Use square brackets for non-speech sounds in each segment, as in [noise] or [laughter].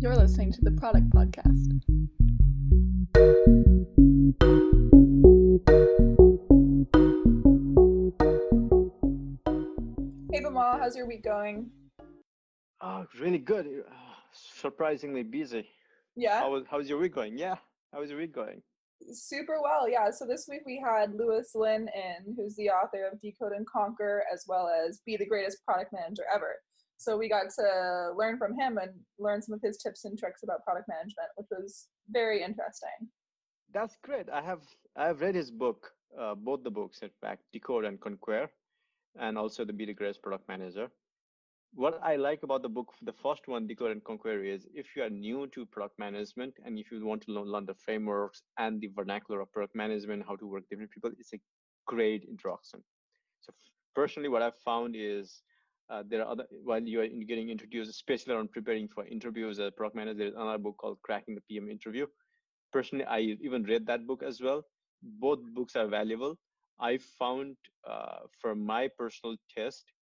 You're listening to the Product Podcast. Hey, Bimal, how's your week going? Oh, really good. Uh, surprisingly busy. Yeah. How was how's your week going? Yeah. How was your week going? Super well, yeah. So this week we had Lewis Lin in, who's the author of Decode and Conquer, as well as Be the Greatest Product Manager Ever. So we got to learn from him and learn some of his tips and tricks about product management, which was very interesting. That's great. I have I have read his book, uh, both the books, in fact, Decode and Conquer, and also the Be the Greatest Product Manager. What I like about the book, the first one, Decode and Conquer, is if you are new to product management and if you want to learn the frameworks and the vernacular of product management, how to work with different people, it's a great introduction. So personally, what I've found is uh, there are other while you are getting introduced, especially on preparing for interviews as a product manager. There's another book called Cracking the PM Interview. Personally, I even read that book as well. Both books are valuable. I found uh, for my personal test,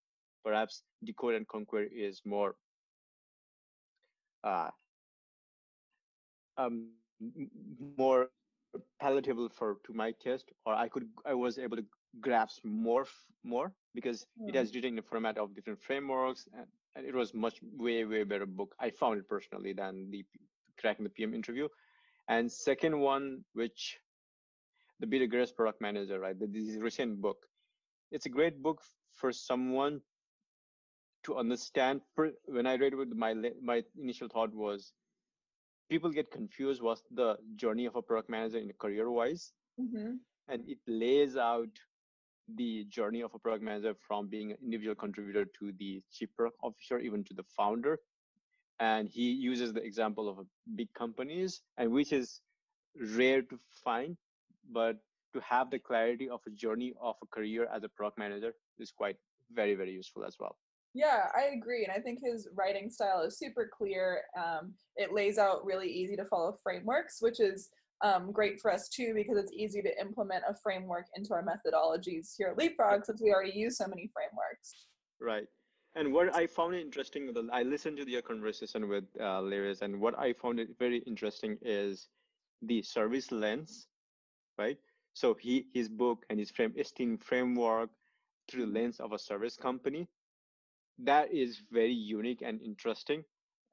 perhaps Decode and Conquer is more uh, um, more palatable for to my test, or I could I was able to grasp more more because it has written in the format of different frameworks and, and, it was much way way better book. I found it personally than the cracking the pm interview. And second one which the be the greatest product manager right this recent book it's a great book for someone to understand. When i read it my my initial thought was people get confused what's the journey of a product manager in a career wise mm-hmm. and it lays out the journey of a product manager from being an individual contributor to the chief product officer, even to the founder. And he uses the example of big companies, and which is rare to find, but to have the clarity of a journey of a career as a product manager is quite very, very useful as well. Yeah, I agree. And I think his writing style is super clear. Um, it lays out really easy to follow frameworks, which is um, great for us too because it's easy to implement a framework into our methodologies here at Leapfrog since we already use so many frameworks. Right. And what I found interesting, I listened to your conversation with uh, and what I found it very interesting is the service lens, right? So he his book and his frame esteem framework through the lens of a service company, that is very unique and interesting.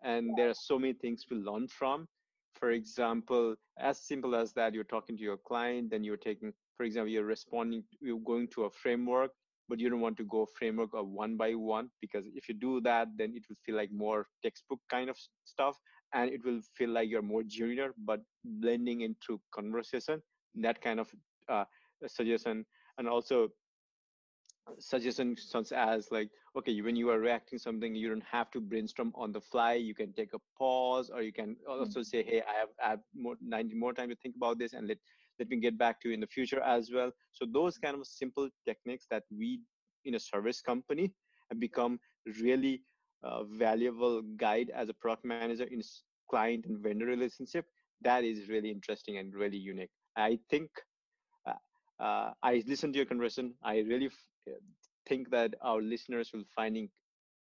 And there are so many things we learn from for example, as simple as that, you're talking to your client, then you're taking, for example, you're responding, you're going to a framework, but you don't want to go framework of one by one because if you do that, then it will feel like more textbook kind of stuff, and it will feel like you're more junior, but blending into conversation, that kind of uh, suggestion, and also suggestions such as like okay when you are reacting something you don't have to brainstorm on the fly you can take a pause or you can also mm-hmm. say hey i have, I have more 90 more time to think about this and let let me get back to you in the future as well so those kind of simple techniques that we in a service company have become really uh, valuable guide as a product manager in client and vendor relationship that is really interesting and really unique i think uh, uh, I listened to your conversation. I really think that our listeners will finding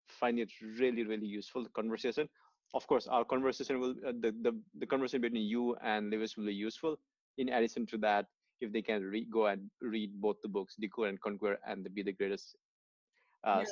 find it really really useful conversation of course our conversation will uh, the, the the conversation between you and lewis will be useful in addition to that if they can re- go and read both the books decode and conquer and the, be the greatest uh,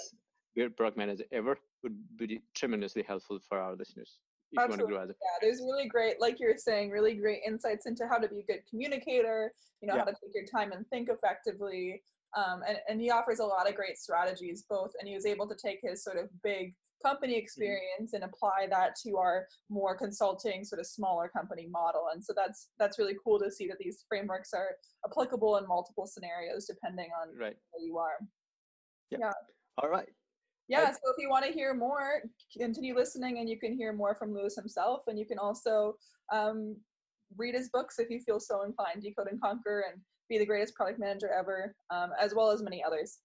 yeah. product manager ever would be tremendously helpful for our listeners Absolutely. yeah, there's really great, like you're saying, really great insights into how to be a good communicator, you know, yeah. how to take your time and think effectively, um, and, and he offers a lot of great strategies, both, and he was able to take his sort of big company mm-hmm. experience and apply that to our more consulting sort of smaller company model and so that's that's really cool to see that these frameworks are applicable in multiple scenarios depending on right. where you are yep. yeah all right yeah so if you want to hear more continue listening and you can hear more from lewis himself and you can also um, read his books if you feel so inclined decode and conquer and be the greatest product manager ever, um, as well as many others.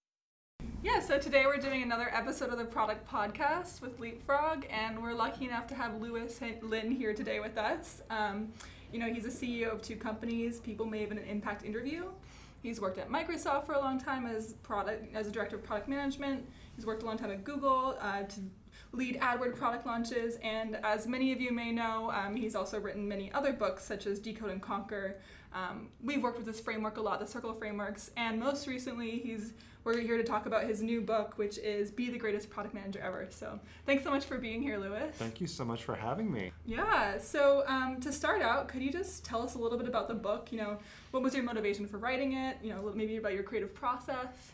Yeah, so today we're doing another episode of the Product Podcast with Leapfrog, and we're lucky enough to have Lewis Lin here today with us. Um, you know, he's a CEO of two companies, People Maven and an Impact Interview. He's worked at Microsoft for a long time as product as a director of product management. He's worked a long time at Google uh, to lead AdWord product launches. And as many of you may know, um, he's also written many other books, such as Decode and Conquer. Um, we've worked with this framework a lot, the Circle frameworks, and most recently, he's we're here to talk about his new book, which is Be the Greatest Product Manager Ever. So thanks so much for being here, Lewis. Thank you so much for having me. Yeah. So um, to start out, could you just tell us a little bit about the book? You know, what was your motivation for writing it? You know, maybe about your creative process.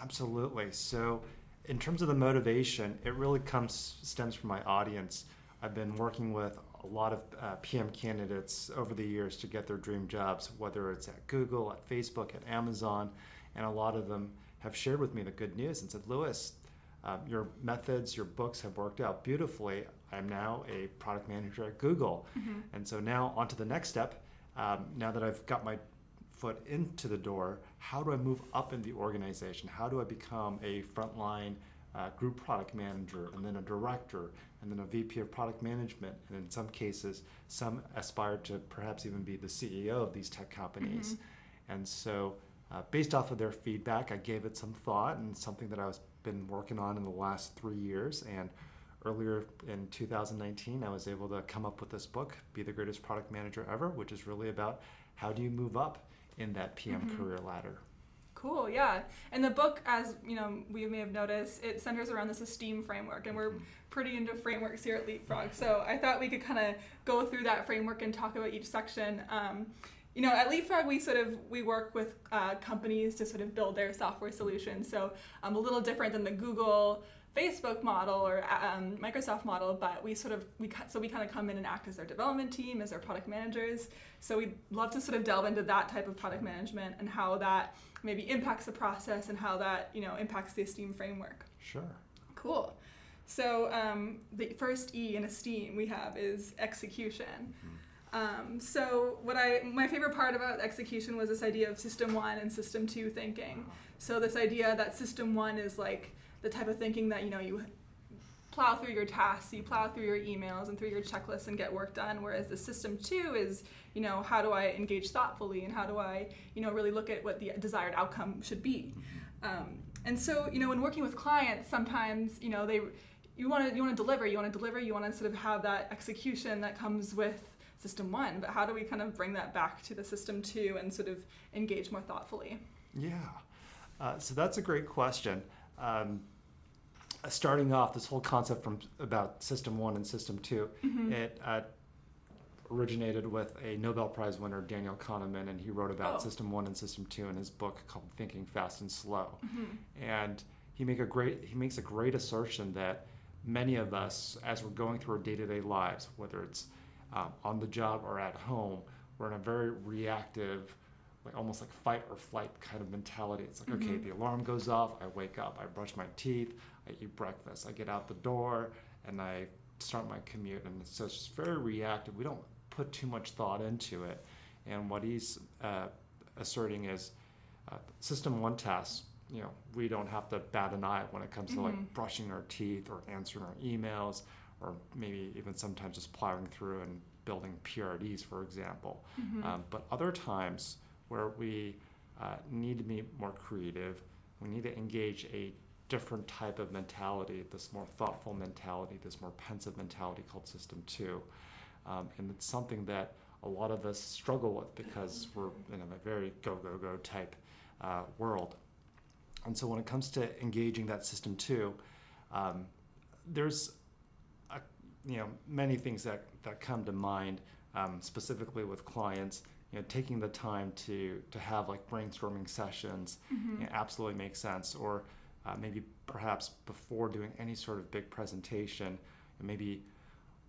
Absolutely. So, in terms of the motivation, it really comes stems from my audience. I've been working with a lot of uh, PM candidates over the years to get their dream jobs, whether it's at Google, at Facebook, at Amazon, and a lot of them have shared with me the good news and said, Lewis, um, your methods, your books have worked out beautifully. I'm now a product manager at Google. Mm-hmm. And so now on to the next step. Um, now that I've got my foot into the door, how do I move up in the organization? How do I become a frontline uh, group product manager and then a director and then a VP of product management? And in some cases, some aspire to perhaps even be the CEO of these tech companies. Mm-hmm. And so, uh, based off of their feedback, I gave it some thought and something that I was been working on in the last three years. And earlier in 2019, I was able to come up with this book, Be the Greatest Product Manager Ever, which is really about how do you move up in that PM mm-hmm. career ladder. Cool, yeah. And the book, as you know, we may have noticed, it centers around this esteem framework, and we're mm-hmm. pretty into frameworks here at Leapfrog. So I thought we could kind of go through that framework and talk about each section. Um, you know, at Leapfrog, we sort of we work with uh, companies to sort of build their software solutions. So um, a little different than the Google Facebook model or um, Microsoft model, but we sort of we so we kind of come in and act as their development team, as their product managers. So we'd love to sort of delve into that type of product management and how that maybe impacts the process and how that you know impacts the Esteem framework. Sure. Cool. So um, the first E in Esteem we have is execution. Mm-hmm. Um, so what I my favorite part about execution was this idea of system one and system two thinking. So this idea that system one is like the type of thinking that you know you plow through your tasks, you plow through your emails and through your checklists and get work done. Whereas the system two is, you know, how do I engage thoughtfully and how do I, you know, really look at what the desired outcome should be. Um, and so, you know, when working with clients, sometimes, you know, they you want to you want to deliver, you want to deliver, you want to sort of have that execution that comes with system one. But how do we kind of bring that back to the system two and sort of engage more thoughtfully? Yeah, uh, so that's a great question. Um, starting off this whole concept from about system one and system 2 mm-hmm. it uh, originated with a nobel prize winner daniel kahneman and he wrote about oh. system one and system two in his book called thinking fast and slow mm-hmm. and he make a great he makes a great assertion that many of us as we're going through our day-to-day lives whether it's um, on the job or at home we're in a very reactive like almost like fight or flight kind of mentality. It's like, mm-hmm. okay, the alarm goes off, I wake up, I brush my teeth, I eat breakfast, I get out the door, and I start my commute. And so it's just very reactive. We don't put too much thought into it. And what he's uh, asserting is uh, system one tasks, you know, we don't have to bat an eye when it comes mm-hmm. to like mm-hmm. brushing our teeth or answering our emails or maybe even sometimes just plowing through and building PRDs, for example. Mm-hmm. Um, but other times, where we uh, need to be more creative. We need to engage a different type of mentality, this more thoughtful mentality, this more pensive mentality called System 2. Um, and it's something that a lot of us struggle with because we're in a very go, go, go type uh, world. And so when it comes to engaging that System 2, um, there's a, you know many things that, that come to mind um, specifically with clients you know, taking the time to to have like brainstorming sessions mm-hmm. you know, absolutely makes sense. Or uh, maybe perhaps before doing any sort of big presentation, maybe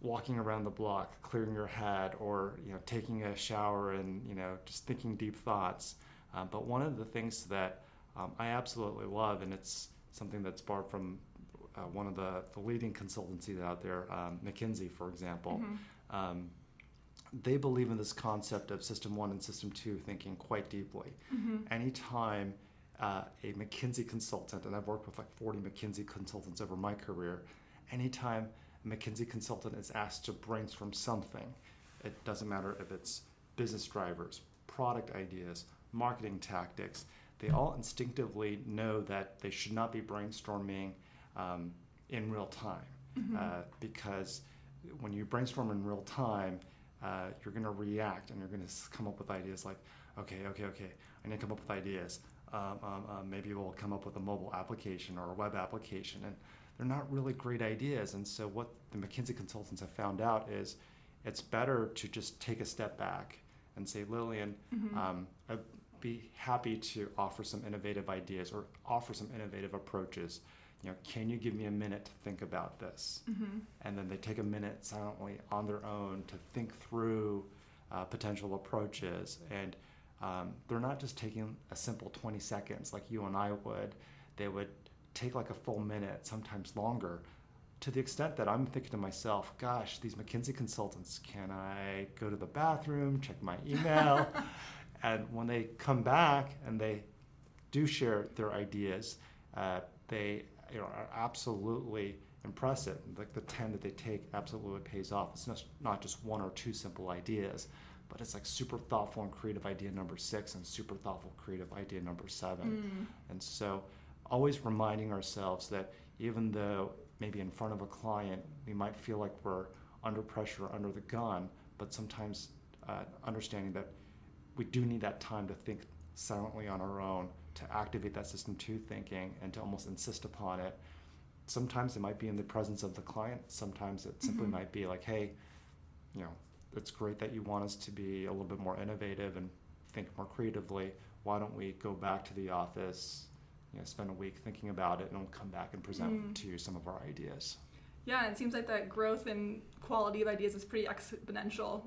walking around the block, clearing your head, or you know, taking a shower and you know, just thinking deep thoughts. Um, but one of the things that um, I absolutely love, and it's something that's borrowed from uh, one of the, the leading consultancies out there, um, McKinsey, for example. Mm-hmm. Um, they believe in this concept of system one and system two thinking quite deeply. Mm-hmm. Anytime uh, a McKinsey consultant, and I've worked with like 40 McKinsey consultants over my career, anytime a McKinsey consultant is asked to brainstorm something, it doesn't matter if it's business drivers, product ideas, marketing tactics, they all instinctively know that they should not be brainstorming um, in real time. mm-hmm. uh, because when you brainstorm in real time, uh, you're going to react and you're going to come up with ideas like, okay, okay, okay, I need to come up with ideas. Um, um, um, maybe we'll come up with a mobile application or a web application. And they're not really great ideas. And so, what the McKinsey consultants have found out is it's better to just take a step back and say, Lillian, mm-hmm. Um, I'd be happy to offer some innovative ideas or offer some innovative approaches you know, can you give me a minute to think about this? Mm-hmm. And then they take a minute silently on their own to think through uh, potential approaches. And um, they're not just taking a simple 20 seconds like you and I would, they would take like a full minute, sometimes longer, to the extent that I'm thinking to myself, gosh, these McKinsey consultants, can I go to the bathroom, check my email? [laughs] and when they come back and they do share their ideas, uh, they you know, are absolutely impressive. Like the 10 that they take absolutely pays off. It's not, not just one or two simple ideas, but it's like super thoughtful and creative idea number six and super thoughtful creative idea number seven. Mm. And so always reminding ourselves that even though maybe in front of a client we might feel like we're under pressure, or under the gun, but sometimes uh, understanding that we do need that time to think silently on our own to activate that system two thinking and to almost insist upon it. Sometimes it might be in the presence of the client. Sometimes it simply mm-hmm. might be like, hey, you know, it's great that you want us to be a little bit more innovative and think more creatively. Why don't we go back to the office, you know, spend a week thinking about it, and we'll come back and present mm. to you some of our ideas. Yeah, it seems like that growth and quality of ideas is pretty exponential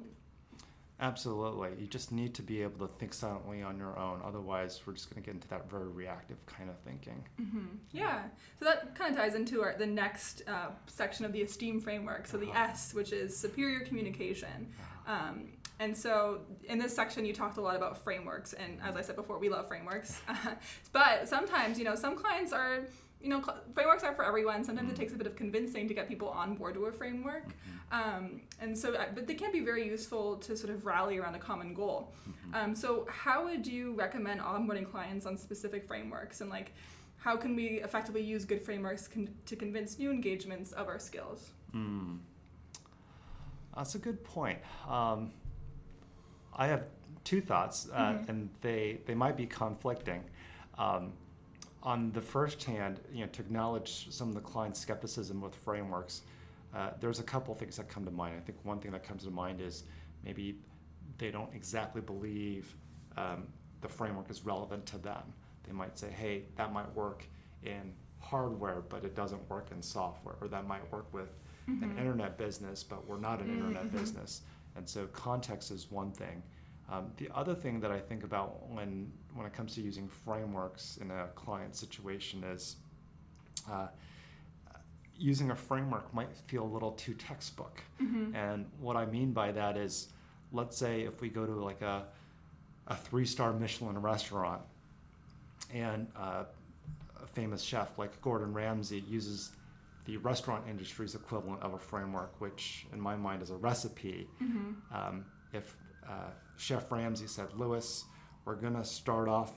Absolutely. You just need to be able to think silently on your own. Otherwise, we're just going to get into that very reactive kind of thinking. Mm-hmm. Yeah. So that kind of ties into our, the next uh, section of the esteem framework. So the uh-huh. S, which is superior communication. Uh-huh. Um, and so in this section, you talked a lot about frameworks. And as I said before, we love frameworks. [laughs] but sometimes, you know, some clients are you know, frameworks are for everyone. Sometimes it mm-hmm. takes a bit of convincing to get people on board to a framework. Mm-hmm. Um, and so, uh, but they can be very useful to sort of rally around a common goal. Mm-hmm. Um, so, how would you recommend onboarding clients on specific frameworks? And like, how can we effectively use good frameworks con- to convince new engagements of our skills? Mm. That's a good point. Um, I have two thoughts, uh, mm-hmm. and they, they might be conflicting. Um, on the first hand, you know, to acknowledge some of the client's skepticism with frameworks, uh, there's a couple things that come to mind. I think one thing that comes to mind is maybe they don't exactly believe um, the framework is relevant to them. They might say, hey, that might work in hardware, but it doesn't work in software, or that might work with mm-hmm. an internet business, but we're not an mm-hmm. internet business. And so context is one thing. Um, the other thing that I think about when when it comes to using frameworks in a client situation is uh, using a framework might feel a little too textbook. Mm-hmm. And what I mean by that is, let's say if we go to like a a three star Michelin restaurant, and uh, a famous chef like Gordon Ramsay uses the restaurant industry's equivalent of a framework, which in my mind is a recipe. Mm-hmm. Um, if uh, Chef Ramsay said, Lewis, we're gonna start off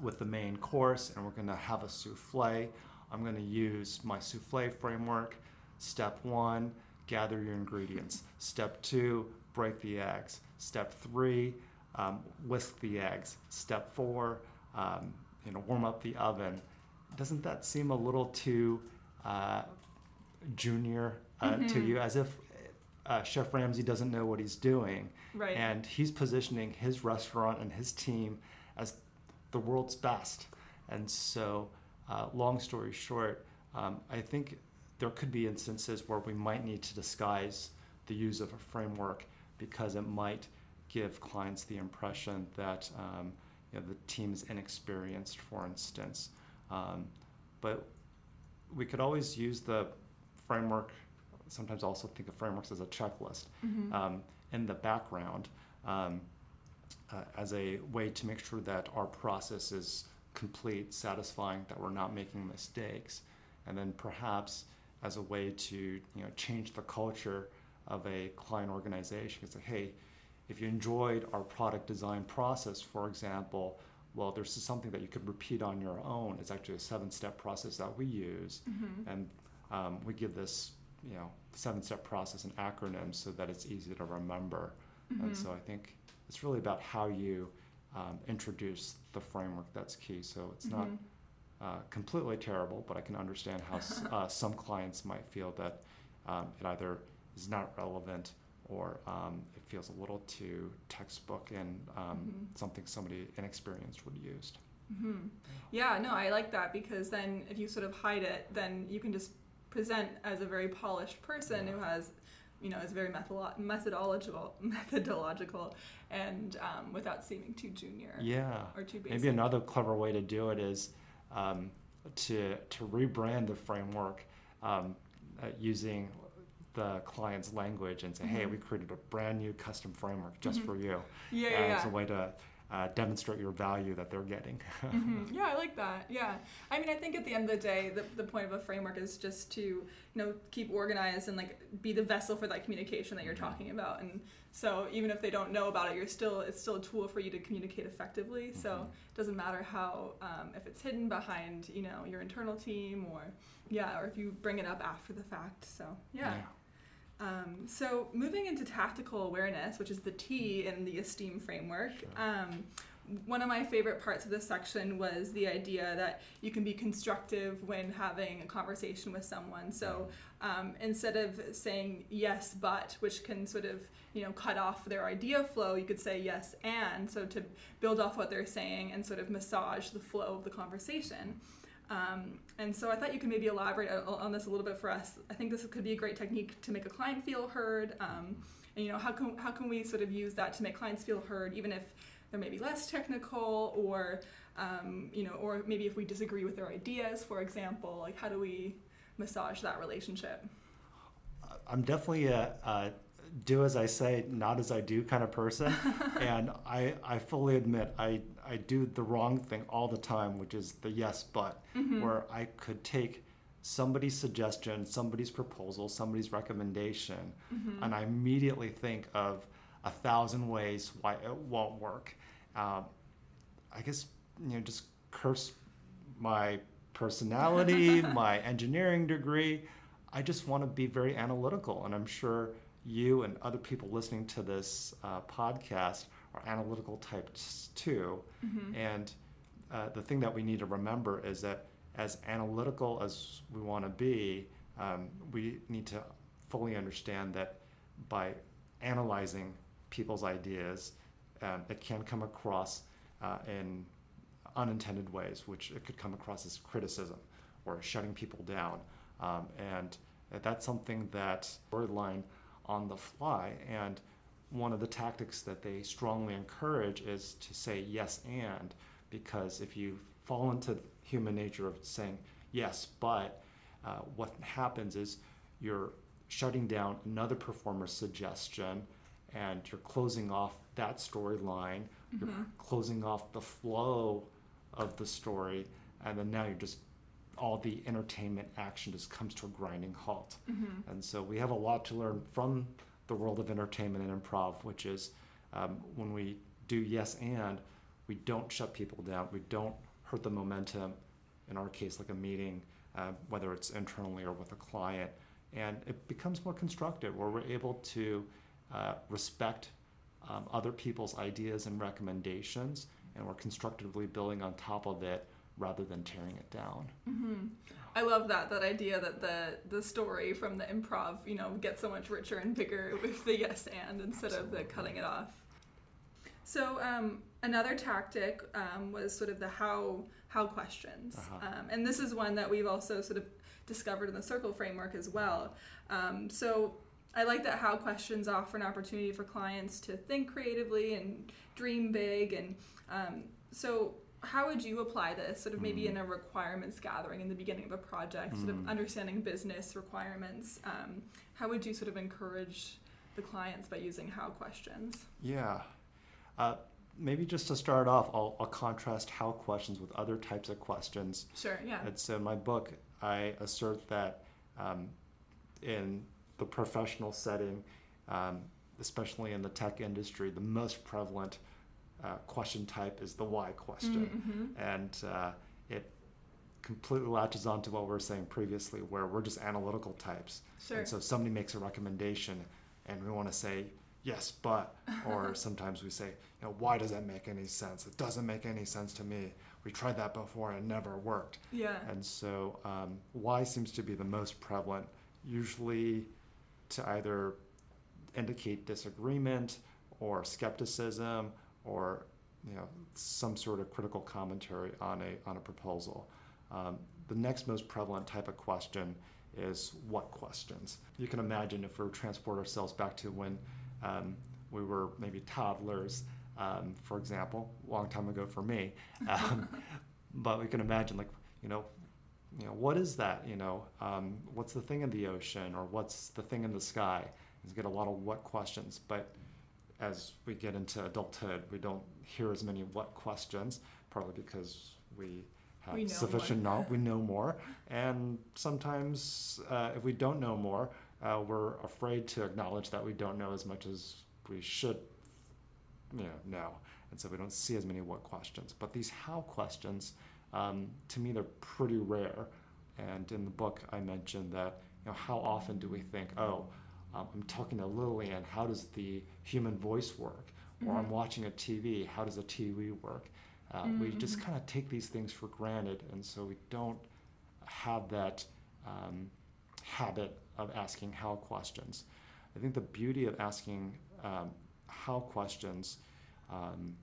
with the main course and we're gonna have a souffle. I'm gonna use my souffle framework. Step one, gather your ingredients. Step two, break the eggs. Step three, um, whisk the eggs. Step four, um, you know, warm up the oven. Doesn't that seem a little too uh, junior uh, mm-hmm. to you? As if uh, Chef Ramsay doesn't know what he's doing. Right. And he's positioning his restaurant and his team as the world's best. And so, uh, long story short, um, I think there could be instances where we might need to disguise the use of a framework because it might give clients the impression that um, you know, the team is inexperienced, for instance. Um, but we could always use the framework sometimes also think of frameworks as a checklist mm-hmm. um, in the background um, uh, as a way to make sure that our process is complete, satisfying, that we're not making mistakes, and then perhaps as a way to you know change the culture of a client organization. It's like, hey, if you enjoyed our product design process, for example, well, there's something that you could repeat on your own. It's actually a seven-step process that we use, mm-hmm. and um, we give this, you know, seven step process and acronym so that it's easy to remember. Mm-hmm. And so I think it's really about how you um, introduce the framework that's key. So it's not Mhm. uh, completely terrible, but I can understand how s- [laughs] uh, some clients might feel that um, it either is not relevant or um, it feels a little too textbook and um, Mhm. something somebody inexperienced would use. hmm Yeah, no, I like that because then if you sort of hide it, then you can just present as a very polished person who has, you know, is very method- methodological, [laughs] methodological, and um, without seeming too junior Yeah. or too basic. Maybe another clever way to do it is um, to to rebrand the framework um, uh, using the client's language and say, "Hey, Mhm. we created a brand new custom framework just Mhm. for you." Yeah, as yeah, a way to uh, demonstrate your value that they're getting. [laughs] Mhm. Yeah, I like that. Yeah, I mean, I think at the end of the day, the, the point of a framework is just to you know keep organized and like be the vessel for that communication that you're talking about. And so even if they don't know about it, you're still it's still a tool for you to communicate effectively. So Mhm. it doesn't matter how um, if it's hidden behind you know your internal team or yeah, or if you bring it up after the fact. So yeah. Um, so moving into tactical awareness, which is the T in the esteem framework, Sure. um, one of my favorite parts of this section was the idea that you can be constructive when having a conversation with someone. So um, instead of saying yes but, which can sort of you know cut off their idea flow, you could say yes and. So to build off what they're saying and sort of massage the flow of the conversation. Um, and so I thought you could maybe elaborate on this a little bit for us. I think this could be a great technique to make a client feel heard. Um, and you know, how can how can we sort of use that to make clients feel heard, even if they're maybe less technical, or um, you know, or maybe if we disagree with their ideas, for example, like how do we massage that relationship? I'm definitely a, a do as I say, not as I do kind of person, [laughs] and I I fully admit I I do the wrong thing all the time, which is the yes but, Mm-hmm. where I could take somebody's suggestion, somebody's proposal, somebody's recommendation, Mm-hmm. and I immediately think of a thousand ways why it won't work. Um, I guess you know just curse my personality, [laughs] my engineering degree. I just want to be very analytical, and I'm sure you and other people listening to this uh, podcast are analytical types too. Mm-hmm. And uh, the thing that we need to remember is that as analytical as we want to be, um, we need to fully understand that by analyzing people's ideas, um, it can come across uh, in unintended ways, which it could come across as criticism or shutting people down. Um, and that's something that storyline on the fly. And one of the tactics that they strongly encourage is to say yes and, because if you fall into human nature of saying yes, but uh, what happens is you're shutting down another performer's suggestion and you're closing off that storyline, you're Mhm. closing off the flow of the story, and then now you're just all the entertainment action just comes to a grinding halt. Mm-hmm. And so we have a lot to learn from the world of entertainment and improv, which is um, when we do yes and, we don't shut people down, we don't hurt the momentum, in our case, like a meeting, uh, whether it's internally or with a client. And it becomes more constructive where we're able to uh, respect um, other people's ideas and recommendations, and we're constructively building on top of it rather than tearing it down. Mm-hmm. I love that that idea that the the story from the improv, you know, gets so much richer and bigger with the yes and instead of the cutting it off. So um, another tactic um, was sort of the how how questions, Uh-huh. um, and this is one that we've also sort of discovered in the circle framework as well. Um, so I like that how questions offer an opportunity for clients to think creatively and dream big, and um, so how would you apply this sort of maybe Mm. in a requirements gathering in the beginning of a project sort of Mm. understanding business requirements um, how would you sort of encourage the clients by using how questions Yeah. Uh, maybe just to start off, I'll, I'll contrast how questions with other types of questions. sure yeah And so in my book, I assert that um, in the professional setting, um, especially in the tech industry, the most prevalent uh, question type is the why question. Mhm. And uh, it completely latches on to what we were saying previously, where we're just analytical types. Sure. And so somebody makes a recommendation, and we want to say yes, but, [laughs] or sometimes we say, you know, why does that make any sense? It doesn't make any sense to me. We tried that before and it never worked. yeah. And so um, why seems to be the most prevalent, usually to either indicate disagreement or skepticism or you know some sort of critical commentary on a on a proposal. Um, the next most prevalent type of question is what questions. You can imagine if we transport ourselves back to when um, we were maybe toddlers, um, for example, a long time ago for me. [laughs] Um, but we can imagine like you know you know what is that you know um, what's the thing in the ocean or what's the thing in the sky you get a lot of what questions but as we get into adulthood we don't hear as many what questions probably because we have We know sufficient knowledge we know [laughs] more. And sometimes uh, if we don't know more uh, we're afraid to acknowledge that we don't know as much as we should you know, know. And so we don't see as many what questions. But these how questions um, to me they're pretty rare. And in the book i mentioned that you know how often do we think oh um, i'm talking to lillian how does the human voice work? Or i'm Mhm. watching a tv how does a tv work? Uh, we just kind of take these things for granted and so we don't have that um, habit of asking how questions. I think the beauty of asking um, how questions um,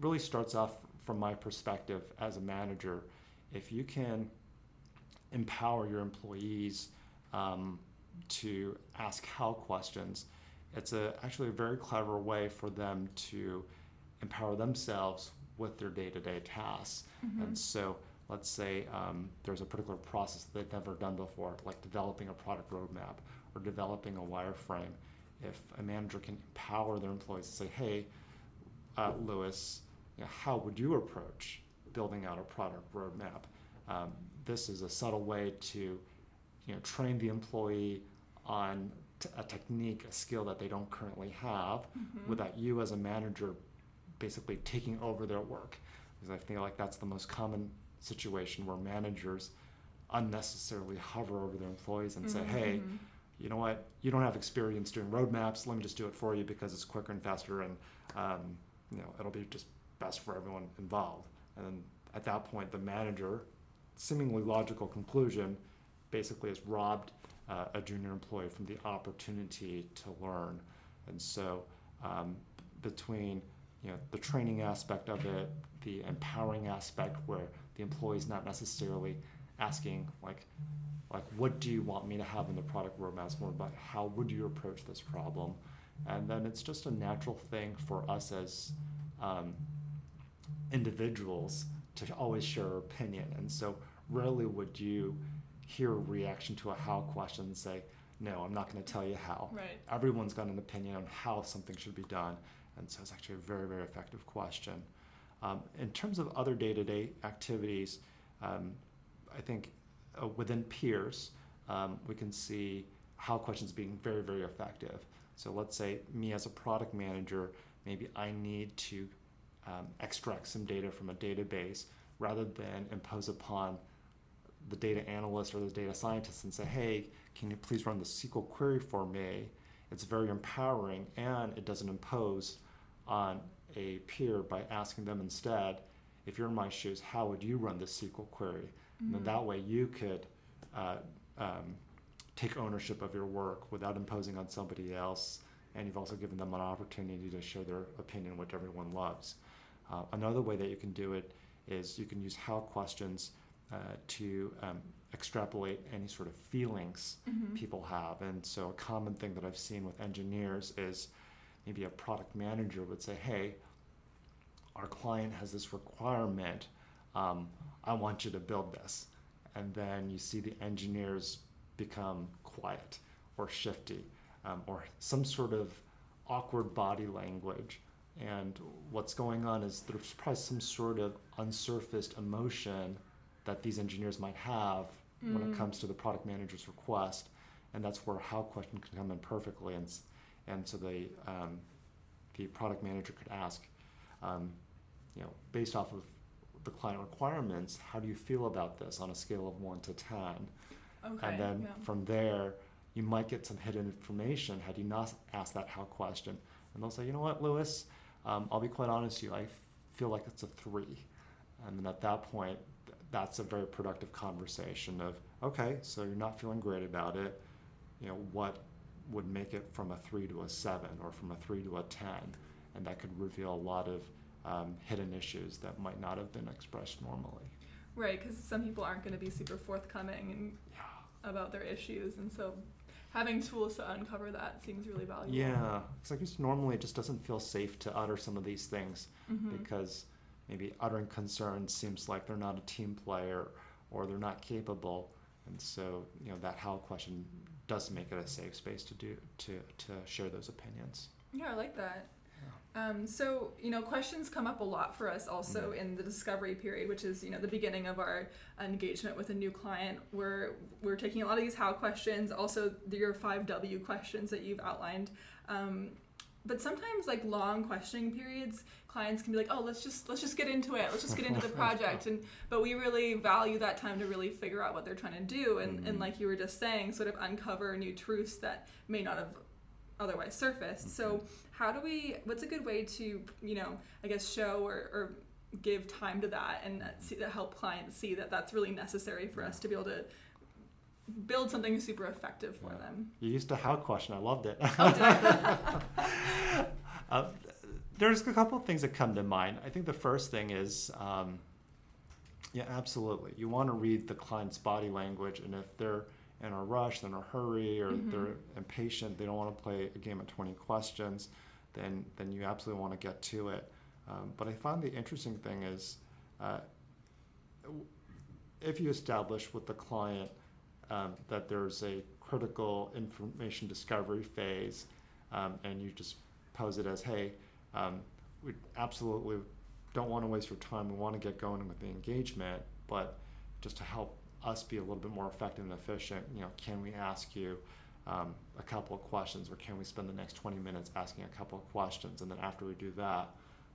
really starts off from my perspective as a manager. If you can empower your employees um, to ask how questions, it's a, actually a very clever way for them to empower themselves with their day to day tasks. Mhm. And so, let's say um, there's a particular process that they've never done before, like developing a product roadmap or developing a wireframe. If a manager can empower their employees to say, hey, uh, Lewis, you know, how would you approach building out a product roadmap? Um, this is a subtle way to, you know, train the employee on t- a technique, a skill that they don't currently have, Mhm. without you as a manager basically taking over their work. Because I feel like that's the most common situation where managers unnecessarily hover over their employees and say, hey, Mhm. you know what, you don't have experience doing roadmaps, let me just do it for you because it's quicker and faster and um, you know, it'll be just best for everyone involved. And then at that point, the manager, seemingly logical conclusion, basically has robbed uh, a junior employee from the opportunity to learn. And so um, between you know the training aspect of it, the empowering aspect where the employee is not necessarily asking like like what do you want me to have in the product roadmap? It's more about how would you approach this problem? And then it's just a natural thing for us as um, individuals to always share our opinion. And so rarely would you hear a reaction to a how question and say no i'm not going to tell you how. Right. everyone's got an opinion on how something should be done and so it's actually a very very effective question. Um, in terms of other day-to-day activities um, i think uh, within peers um, we can see how questions being very very effective. So let's say me as a product manager maybe i need to um, extract some data from a database rather than impose upon the data analyst or the data scientist and say hey can you please run the sql query for me? It's very empowering and it doesn't impose on a peer by asking them instead if you're in my shoes how would you run the sql query? And then Mhm. that way you could uh, um, take ownership of your work without imposing on somebody else. And you've also given them an opportunity to share their opinion which everyone loves. Uh, another way that you can do it is you can use how questions uh, to um, extrapolate any sort of feelings Mhm. people have. And so, a common thing that I've seen with engineers is maybe a product manager would say, Hey, our client has this requirement. Um, I want you to build this. And then you see the engineers become quiet or shifty um, or some sort of awkward body language. And what's going on is there's probably some sort of unsurfaced emotion that these engineers might have when it Mm. comes to the product manager's request, and that's where how question can come in perfectly, and and so the um, the product manager could ask, um, you know, based off of the client requirements. How do you feel about this on a scale of one to ten? Okay. and then yeah. from there, you might get some hidden information had you not asked that how question. And they'll say, you know what, Lewis, um, I'll be quite honest with you, I feel like it's a three. And then at that point, that's a very productive conversation of, okay, so you're not feeling great about it. You know, what would make it from a three to a seven or from a three to a 10? And that could reveal a lot of um, hidden issues that might not have been expressed normally. Right, because some people aren't going to be super forthcoming and Yeah. about their issues, and so having tools to uncover that seems really valuable. Yeah, because I guess normally it just doesn't feel safe to utter some of these things Mhm. because maybe uttering concerns seems like they're not a team player or they're not capable, and so you know that how question does make it a safe space to do to to share those opinions. Yeah, I like that. Um, so you know, questions come up a lot for us also Mhm. in the discovery period, which is you know the beginning of our engagement with a new client. We're we're taking a lot of these how questions, also the- your five W questions that you've outlined. Um, but sometimes like long questioning periods, clients can be like, oh, let's just let's just get into it, let's just get into the project, and but we really value that time to really figure out what they're trying to do, and and Mhm. like you were just saying, sort of uncover new truths that may not have otherwise surfaced. So how do we what's a good way to you know i guess show or, or give time to that and see, to help clients see that that's really necessary for us to be able to build something super effective for Yeah. them You used a how question. I loved it. Oh, did I? [laughs] uh, there's a couple of things that come to mind. I think the first thing is, um, yeah, absolutely. You want to read the client's body language, and if they're in a rush, in a hurry, or Mhm. they're impatient, they don't want to play a game of 20 questions, then then you absolutely want to get to it. Um, but I find the interesting thing is, uh, if you establish with the client um, that there's a critical information discovery phase, um, and you just pose it as, hey, um, we absolutely don't want to waste your time. We want to get going with the engagement, but just to help us be a little bit more effective and efficient, you know, can we ask you um, a couple of questions, or can we spend the next 20 minutes asking a couple of questions, and then after we do that,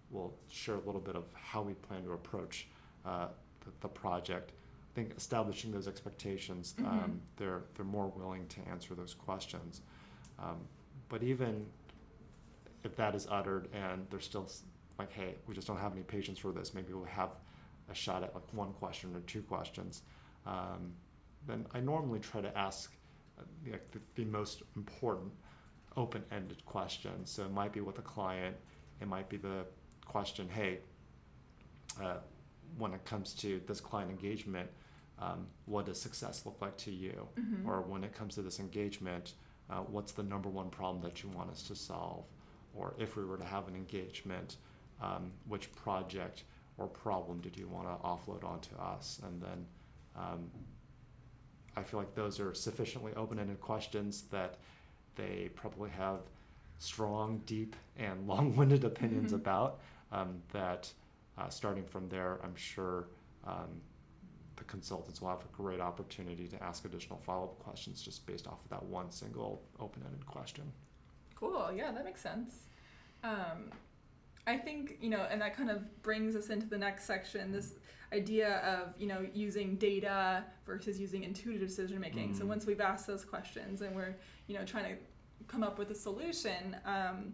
we'll share a little bit of how we plan to approach uh, the, the project. I think establishing those expectations, Mhm. um, they're they're more willing to answer those questions. Um, but even if that is uttered and they're still like, hey, we just don't have any patience for this, maybe we'll have a shot at like one question or two questions. Um, then I normally try to ask uh, the, like, the, the most important open-ended questions. So it might be with a client, it might be the question, hey, uh, when it comes to this client engagement, um, what does success look like to you? Mhm. Or when it comes to this engagement, uh, what's the number one problem that you want us to solve? Or if we were to have an engagement, um, which project or problem did you want to offload onto us? And then um, I feel like those are sufficiently open-ended questions that they probably have strong, deep, and [laughs] long-winded opinions Mhm. about. Um, that uh, starting from there, I'm sure um, the consultants will have a great opportunity to ask additional follow-up questions just based off of that one single open-ended question. Cool. Yeah, that makes sense. Um, I think you know, and that kind of brings us into the next section. This idea of you know using data versus using intuitive decision making. So Mhm. once we've asked those questions and we're you know trying to come up with a solution. Um,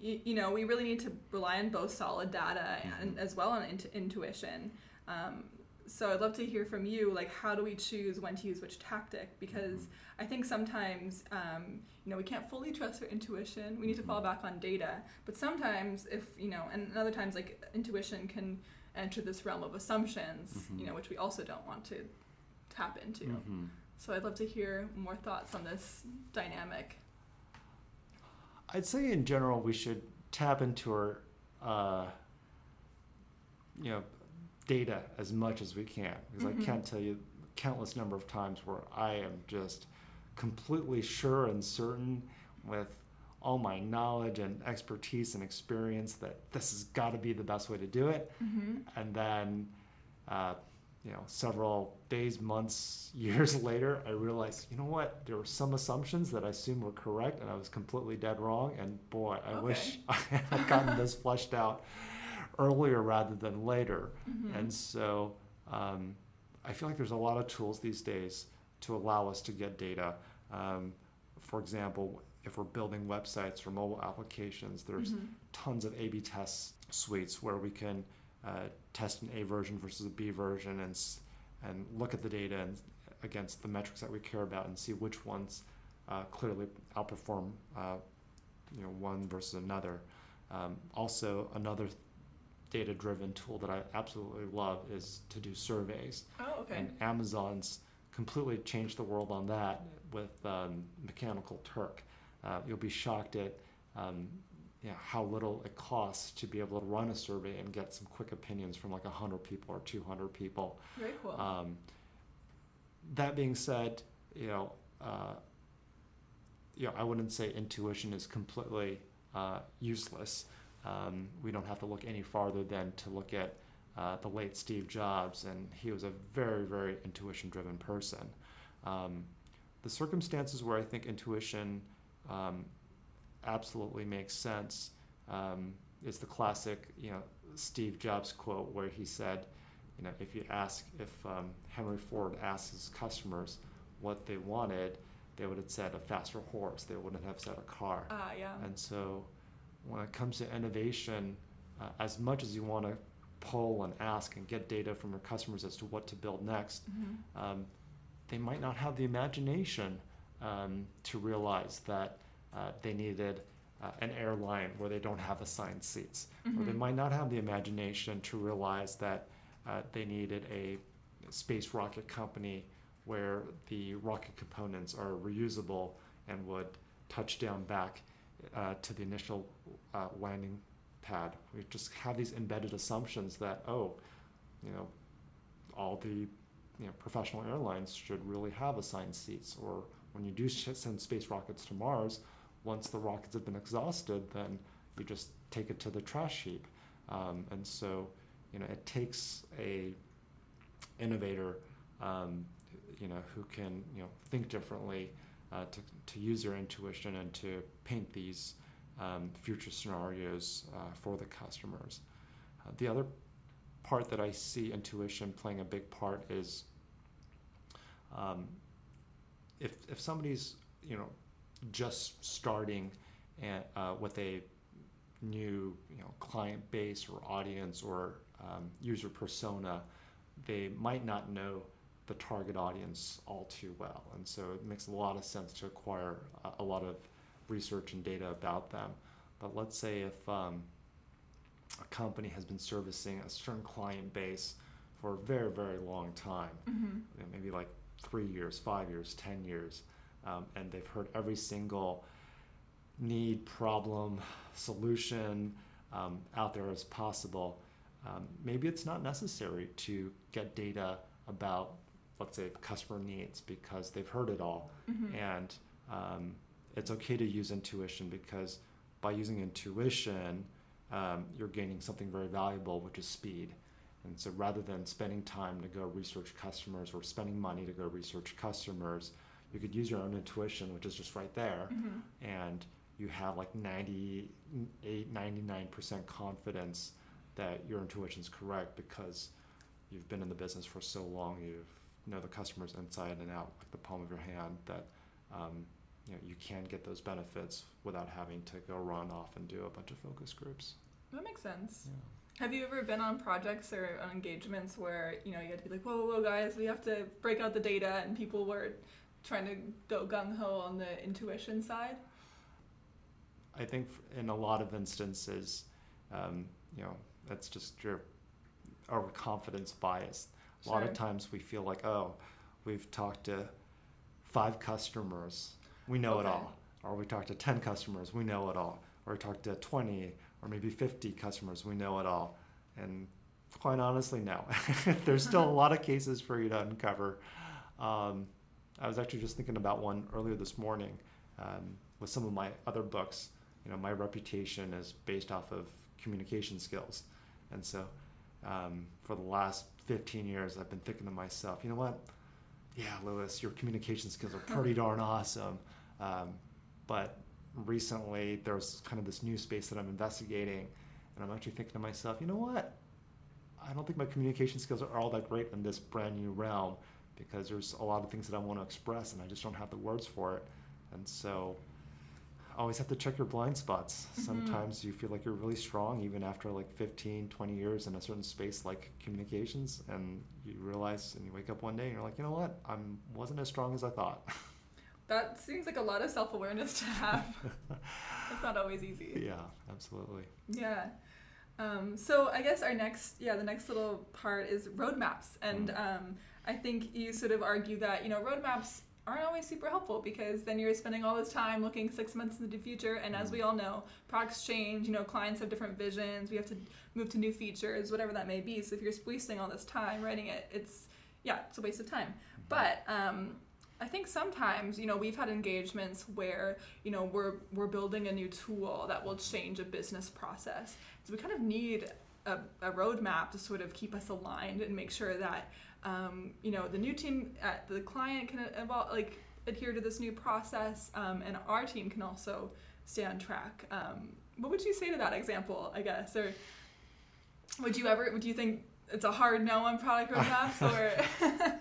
you, you know, we really need to rely on both solid data and as well on intu- intuition. Um, so I'd love to hear from you, like how do we choose when to use which tactic? Because I think sometimes, um, you know, we can't fully trust our intuition. We need to fall back on data. But sometimes, if you know, and other times, like intuition can enter this realm of assumptions, you Mhm. know, which we also don't want to tap into. Mhm. So I'd love to hear more thoughts on this dynamic. I'd say in general we should tap into our, uh, you know, data as much as we can because Mhm. I can't tell you countless number of times where I am just completely sure and certain with all my knowledge and expertise and experience that this has got to be the best way to do it, Mm-hmm. and then. Uh, you know, several days, months, [laughs] years later, I realized, you know what? There were some assumptions that I assumed were correct, and I was completely dead wrong. And boy, I Okay. wish [laughs] I had [laughs] gotten this fleshed out earlier rather than later. Mhm. And so um, I feel like there's a lot of tools these days to allow us to get data. Um, for example, if we're building websites or mobile applications, there's Mhm. tons of A/B test suites where we can uh, test an A version versus a B version and and look at the data and against the metrics that we care about and see which ones uh, clearly outperform uh, you know one versus another. Um, also, another data-driven tool that I absolutely love is to do surveys. Oh, okay. And Amazon's completely changed the world on that with um, Mechanical Turk. Uh, you'll be shocked at um, you know, how little it costs to be able to run a survey and get some quick opinions from like 100 people or 200 people. Very cool. Um, that being said, you know, uh, you know, I wouldn't say intuition is completely uh, useless. Um, we don't have to look any farther than to look at uh, the late Steve Jobs, and he was a very, very intuition-driven person. Um, the circumstances where I think intuition um, absolutely makes sense um, is the classic, you know, Steve Jobs quote where he said, you know, if you ask if um, Henry Ford asked his customers what they wanted, they would have said a faster horse. They wouldn't have said a car. Ah, yeah. And so, when it comes to innovation, uh, as much as you want to poll and ask and get data from your customers as to what to build next, Mhm. um, they might not have the imagination um, to realize that uh, they needed uh, an airline where they don't have assigned seats, or they Mhm. might not have the imagination to realize that uh, they needed a space rocket company where the rocket components are reusable and would touch down back uh, to the initial uh, landing pad. We just have these embedded assumptions that oh, you know, all the you know professional airlines should really have assigned seats, or when you do send space rockets to Mars, once the rockets have been exhausted, then you just take it to the trash heap. Um, and so, you know, it takes a innovator, um, you know, who can you know think differently uh, to to use their intuition and to paint these um, future scenarios uh, for the customers. Uh, the other part that I see intuition playing a big part is um, if if somebody's you know just starting and, uh, with a new you know client base or audience or um, user persona, they might not know the target audience all too well, and so it makes a lot of sense to acquire a, a lot of research and data about them. But let's say if um, a company has been servicing a certain client base for a very very long time, Mhm. know, maybe like three years, five years, ten years, um, and they've heard every single need, problem, solution um, out there as possible. Um, maybe it's not necessary to get data about, let's say, customer needs because they've heard it all, Mhm. and um, it's okay to use intuition because by using intuition, um, you're gaining something very valuable, which is speed. And so rather than spending time to go research customers or spending money to go research customers, you could use your own intuition, which is just right there, Mhm. and you have like 98, 99% confidence that your intuition is correct because you've been in the business for so long, you know the customers inside and out like the palm of your hand that um, you know you can get those benefits without having to go run off and do a bunch of focus groups. That makes sense. Yeah. Have you ever been on projects or on engagements where you know you had to be like, whoa, whoa, whoa, guys, we have to break out the data, and people were trying to go gung ho on the intuition side? I think in a lot of instances, um, you know, that's just your overconfidence bias. A lot of times we feel like, oh, we've talked to five customers, we know it all. Or we talk to 10 customers, we know it all. Or we talk to 20 or maybe 50 customers, we know it all. And quite honestly, no. [laughs] There's still a [laughs] lot of cases for you to uncover. Um, I was actually just thinking about one earlier this morning um, with some of my other books. You know, my reputation is based off of communication skills. And so um, for the last 15 years, I've been thinking to myself, you know what? Yeah, Lewis, your communication skills are pretty [laughs] darn awesome. Um, but recently, there's kind of this new space that I'm investigating. and I'm actually thinking to myself, you know what? I don't think my communication skills are all that great in this brand new realm because there's a lot of things that I want to express and I just don't have the words for it. And so always have to check your blind spots. Mm-hmm. Sometimes you feel like you're really strong even after like 15, 20 years in a certain space like communications and you realize and you wake up one day and you're like, "You know what? I wasn't as strong as I thought." [laughs] That seems like a lot of self-awareness to have. [laughs] it's not always easy. Yeah, absolutely. Yeah. Um, so I guess our next, yeah, the next little part is roadmaps, and mm. um, I think you sort of argue that you know roadmaps aren't always super helpful because then you're spending all this time looking six months into the future and as we all know products change you know clients have different visions we have to move to new features whatever that may be so if you're wasting all this time writing it it's yeah it's a waste of time but um, I think sometimes, you know, we've had engagements where, you know, we're we're building a new tool that will change a business process. So we kind of need a, a roadmap to sort of keep us aligned and make sure that um, you know, the new team, at uh, the client can evolve, like adhere to this new process, um, and our team can also stay on track. Um, what would you say to that example? I guess, or would you ever? Would you think it's a hard no on product [laughs] roadmaps, or?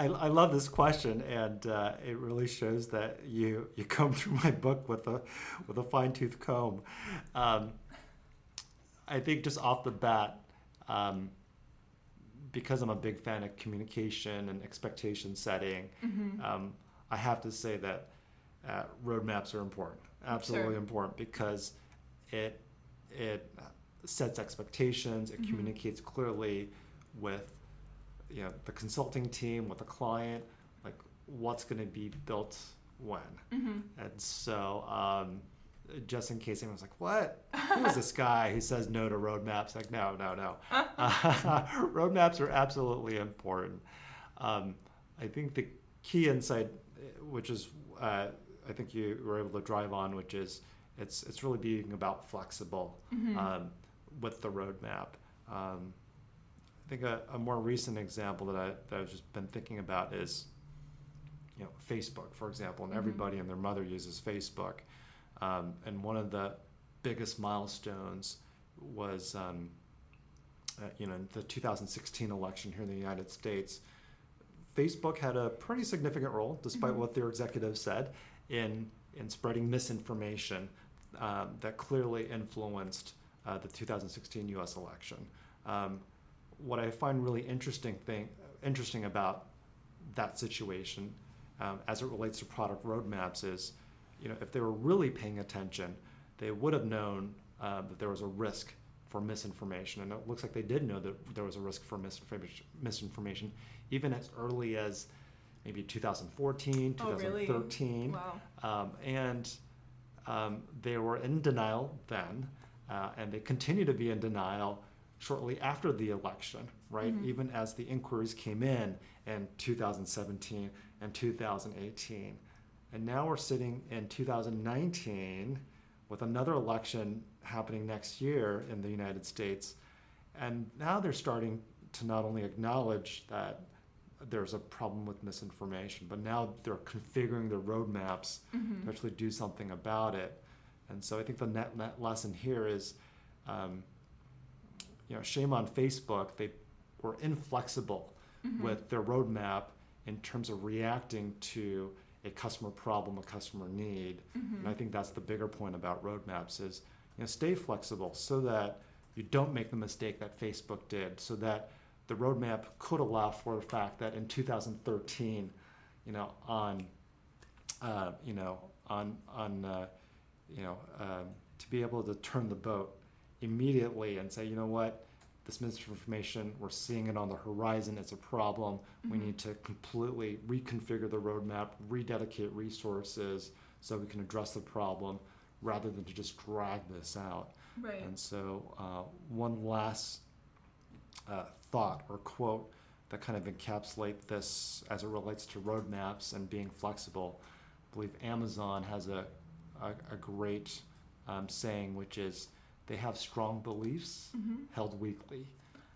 I, I love this question, and uh, it really shows that you you come through my book with a with a fine tooth comb. Um, I think just off the bat, um, because I'm a big fan of communication and expectation setting, mm-hmm. um, I have to say that uh, roadmaps are important, absolutely sure. important, because it it sets expectations, it mm-hmm. communicates clearly with you know the consulting team, with the client, like what's going to be built when, mm-hmm. and so. Um, just in case anyone's like, "What? Who is this guy who says no to roadmaps?" Like, no, no, no. Uh, [laughs] roadmaps are absolutely important. Um, I think the key insight, which is uh, I think you were able to drive on, which is it's it's really being about flexible mm-hmm. um, with the roadmap. Um, think a, a, more recent example that I that I've just been thinking about is, you know, Facebook, for example, and mm-hmm. everybody and their mother uses Facebook. Um, and one of the biggest milestones was, um, uh, you know, the 2016 election here in the United States. Facebook had a pretty significant role, despite mm-hmm. what their executives said, in in spreading misinformation um, that clearly influenced uh, the 2016 U.S. election. Um, what I find really interesting thing interesting about that situation, um, as it relates to product roadmaps, is you know, if they were really paying attention, they would have known uh, that there was a risk for misinformation. And it looks like they did know that there was a risk for misinformation, misinformation even as early as maybe 2014, 2013. Oh, wow. Um, and um, they were in denial then, uh, and they continue to be in denial shortly after the election, right? Mm-hmm. Even as the inquiries came in in 2017 and 2018. And now we're sitting in 2019 with another election happening next year in the United States. And now they're starting to not only acknowledge that there's a problem with misinformation, but now they're configuring their roadmaps mm-hmm. to actually do something about it. And so I think the net, net lesson here is, um, you know, shame on Facebook. They were inflexible mm-hmm. with their roadmap in terms of reacting to a customer problem, a customer need. Mm-hmm. And I think that's the bigger point about roadmaps is you know stay flexible so that you don't make the mistake that Facebook did, so that the roadmap could allow for the fact that in 2013, you know, on uh, you know on on uh, you know um, to be able to turn the boat immediately and say, you know what, this misinformation, we're seeing it on the horizon, it's a problem. Mm-hmm. We need to completely reconfigure the roadmap, rededicate resources so we can address the problem rather than to just drag this out. Right. And so, uh, one last uh, thought or quote that kind of encapsulate this as it relates to roadmaps and being flexible. I believe Amazon has a, a, a great um, saying, which is, they have strong beliefs mm-hmm. held weakly.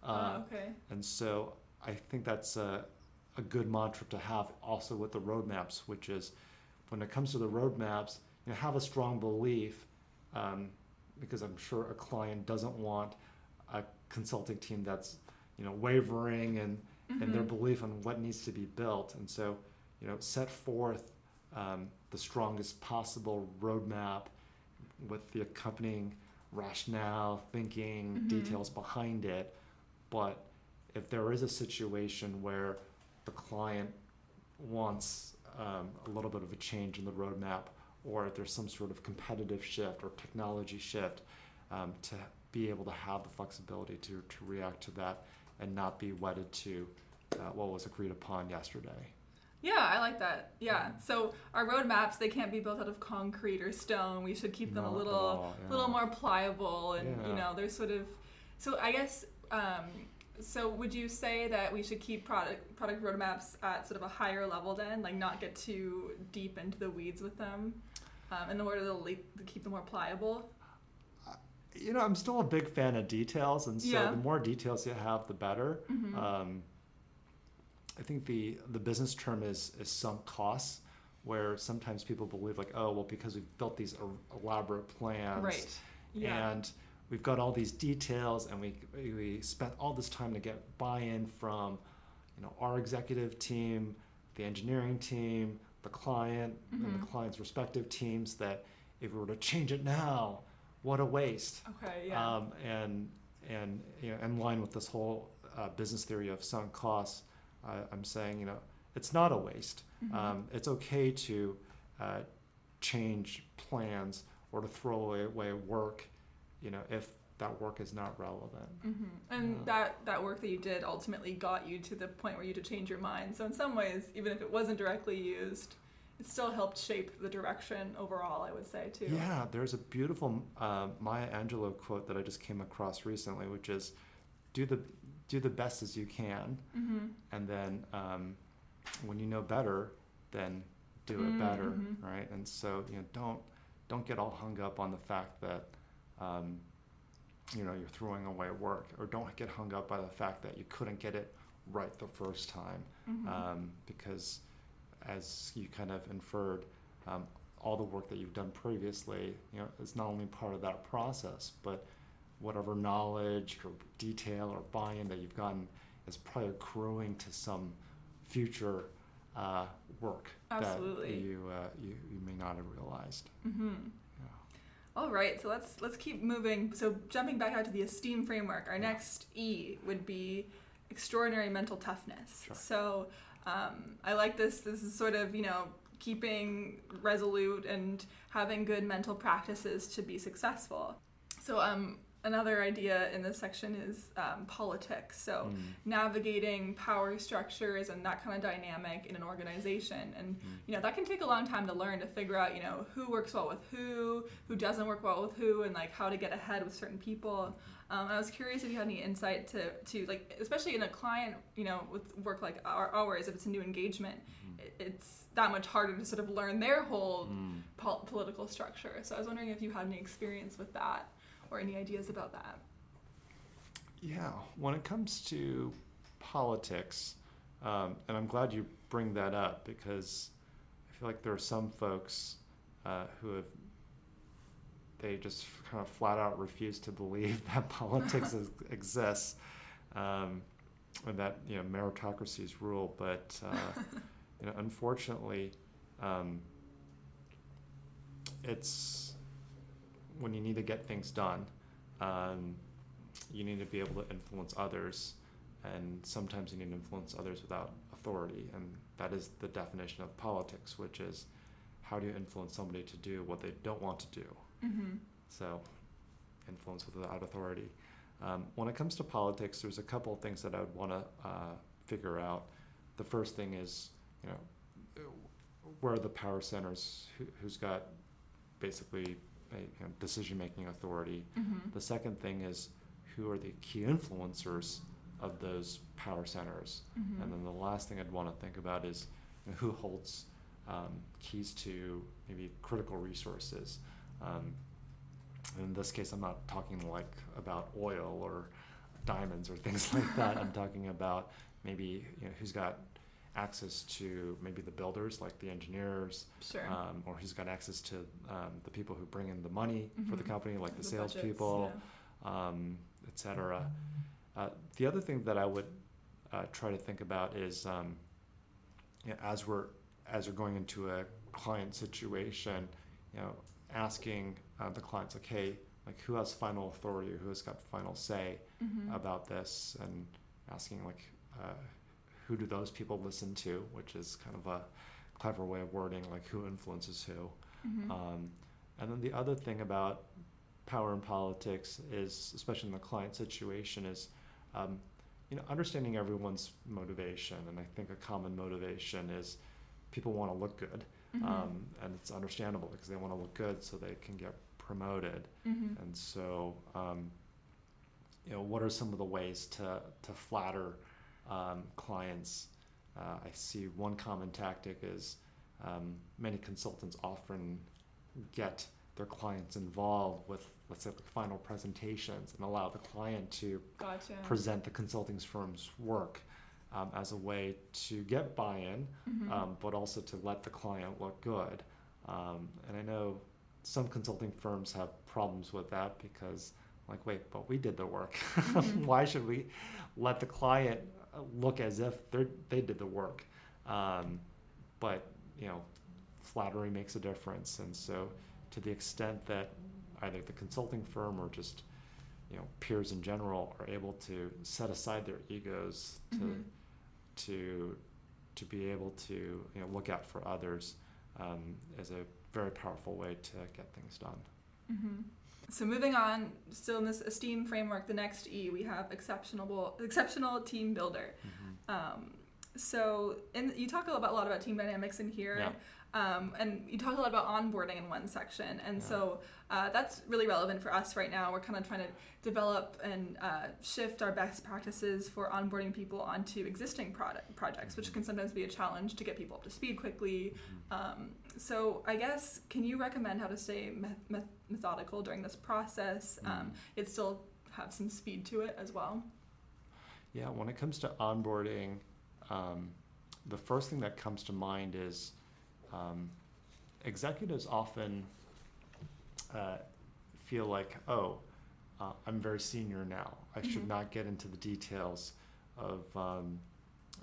Uh, oh, okay. And so I think that's a, a good mantra to have also with the roadmaps, which is when it comes to the roadmaps, you know, have a strong belief, um, because I'm sure a client doesn't want a consulting team that's you know wavering and mm-hmm. and their mm-hmm. belief on what needs to be built, and so you know set forth um, the strongest possible roadmap with the accompanying rationale, thinking, mm-hmm. details behind it. But if there is a situation where the client wants um, a little bit of a change in the roadmap, or if there's some sort of competitive shift or technology shift, um, to be able to have the flexibility to, to react to that and not be wedded to uh, what was agreed upon yesterday. Yeah, I like that. Yeah. So our roadmaps they can't be built out of concrete or stone. We should keep them Not a little all, yeah. little more pliable and yeah. you know, they're sort of so I guess um, so would you say that we should keep product product roadmaps at sort of a higher level then, like not get too deep into the weeds with them, um, in order to, to keep them more pliable? You know, I'm still a big fan of details, and so yeah. the more details you have, the better. Mm-hmm. Um, I think the the business term is is sunk costs, where sometimes people believe like, oh, well, because we've built these elaborate plans, right? Yeah. and we've got all these details, and we we spent all this time to get buy-in from, you know, our executive team, the engineering team, the client, mm-hmm. and the mm-hmm. client's respective teams. That if we were to change it now, what a waste. Okay. Yeah. Um, and and you know, in line with this whole uh, business theory of sunk costs I, am saying, you know, it's not a waste. Mm-hmm. Um, it's okay to uh, change plans or to throw away, work, you know, if that work is not relevant. Mm-hmm. And uh, that that work that you did ultimately got you to the point where you had to change your mind. So in some ways, even if it wasn't directly used, it still helped shape the direction overall. I would say too. Yeah, there's a beautiful uh, Maya Angelou quote that I just came across recently, which is, "Do the do the best as you can, mm-hmm. and then um, when you know better, then do it better, mm-hmm. right? And so you know, don't don't get all hung up on the fact that um, you know you're throwing away work, or don't get hung up by the fact that you couldn't get it right the first time, mm-hmm. um, because as you kind of inferred. Um, all the work that you've done previously, you know, is not only part of that process, but whatever knowledge or detail or buy-in that you've gotten is probably accruing to some future uh, work Absolutely. that you, uh, you you may not have realized. Mm-hmm. Yeah. All right, so let's let's keep moving. So jumping back out to the esteem framework, our yeah. next E would be extraordinary mental toughness. Sure. So um, I like this. This is sort of you know keeping resolute and having good mental practices to be successful. So um, another idea in this section is um, politics. So mm. navigating power structures and that kind of dynamic in an organization, and mm. you know that can take a long time to learn to figure out you know who works well with who, who doesn't work well with who, and like how to get ahead with certain people. Um, I was curious if you had any insight to to like especially in a client you know with work like ours if it's a new engagement. Mm. it's that much harder to sort of learn their whole mm. po- political structure. So I was wondering if you had any experience with that or any ideas about that? Yeah, when it comes to politics, um, and I'm glad you bring that up because I feel like there are some folks uh, who have they just kind of flat out refuse to believe [laughs] that politics [laughs] is, exists um, and that you know meritocracies rule. But uh, [laughs] you know, unfortunately, um, it's when you need to get things done, um, you need to be able to influence others, and sometimes you need to influence others without authority, and that is the definition of politics, which is how do you influence somebody to do what they don't want to do. Mm-hmm. So, influence without authority. Um, when it comes to politics, there's a couple of things that I would want to uh, figure out. The first thing is, you know, where are the power centers? Who, has got basically you know, decision making authority. Mm-hmm. The second thing is who are the key influencers of those power centers. Mm-hmm. And then the last thing I'd want to think about is you know, who holds um, keys to maybe critical resources. Um, in this case, I'm not talking like about oil or diamonds or things like that. [laughs] I'm talking about maybe you know, who's got access to maybe the builders, like the engineers, Sure. um, or he's got access to um, the people who bring in the money for the Mhm. company, like the, The salespeople, yeah. um, et cetera. Uh, the other thing that I would uh, try to think about is, um, you know, as we're as we're going into a client situation, you know, asking uh, the clients like, hey, like who has final authority or who has got final say Mhm. about this, and asking like, uh, who do those people listen to, which is kind of a clever way of wording like who influences who. Mhm. Um, and then the other thing about power in politics is, especially in the client situation, is um, you know understanding everyone's motivation. And I think a common motivation is people want to look good, Mhm. um, and it's understandable because they want to look good so they can get promoted. Mhm. And so, um, you know, what are some of the ways to to flatter um, clients? Uh, I see one common tactic is um, many consultants often get their clients involved with, let's say, like final presentations and allow the client to Gotcha. present the consulting firm's work um, as a way to get buy-in, Mhm. um, but also to let the client look good. Um, and I know some consulting firms have problems with that because, like, wait, but we did the work. [laughs] Mhm. Why should we let the client look as if they they did the work? Um, but you know, flattery makes a difference, and so to the extent that either the consulting firm or just you know peers in general are able to set aside their egos to Mhm. to to be able to you know look out for others um, is a very powerful way to get things done. hmm So moving on, still in this esteem framework, the next E we have exceptional exceptional team builder. Um, so and you talk a lot, about, a lot about team dynamics in here. Yeah. Um, and you talk a lot about onboarding in one section, and Yeah. so uh, that's really relevant for us right now. We're kind of trying to develop and uh, shift our best practices for onboarding people onto existing product projects, which can sometimes be a challenge to get people up to speed quickly. Um, so I guess can you recommend how to stay meth- meth- methodical during this process? Um, yet still have some speed to it as well. Yeah, when it comes to onboarding, um, the first thing that comes to mind is um, executives often uh, feel like, oh, uh, I'm very senior now. I should Mhm. not get into the details of um,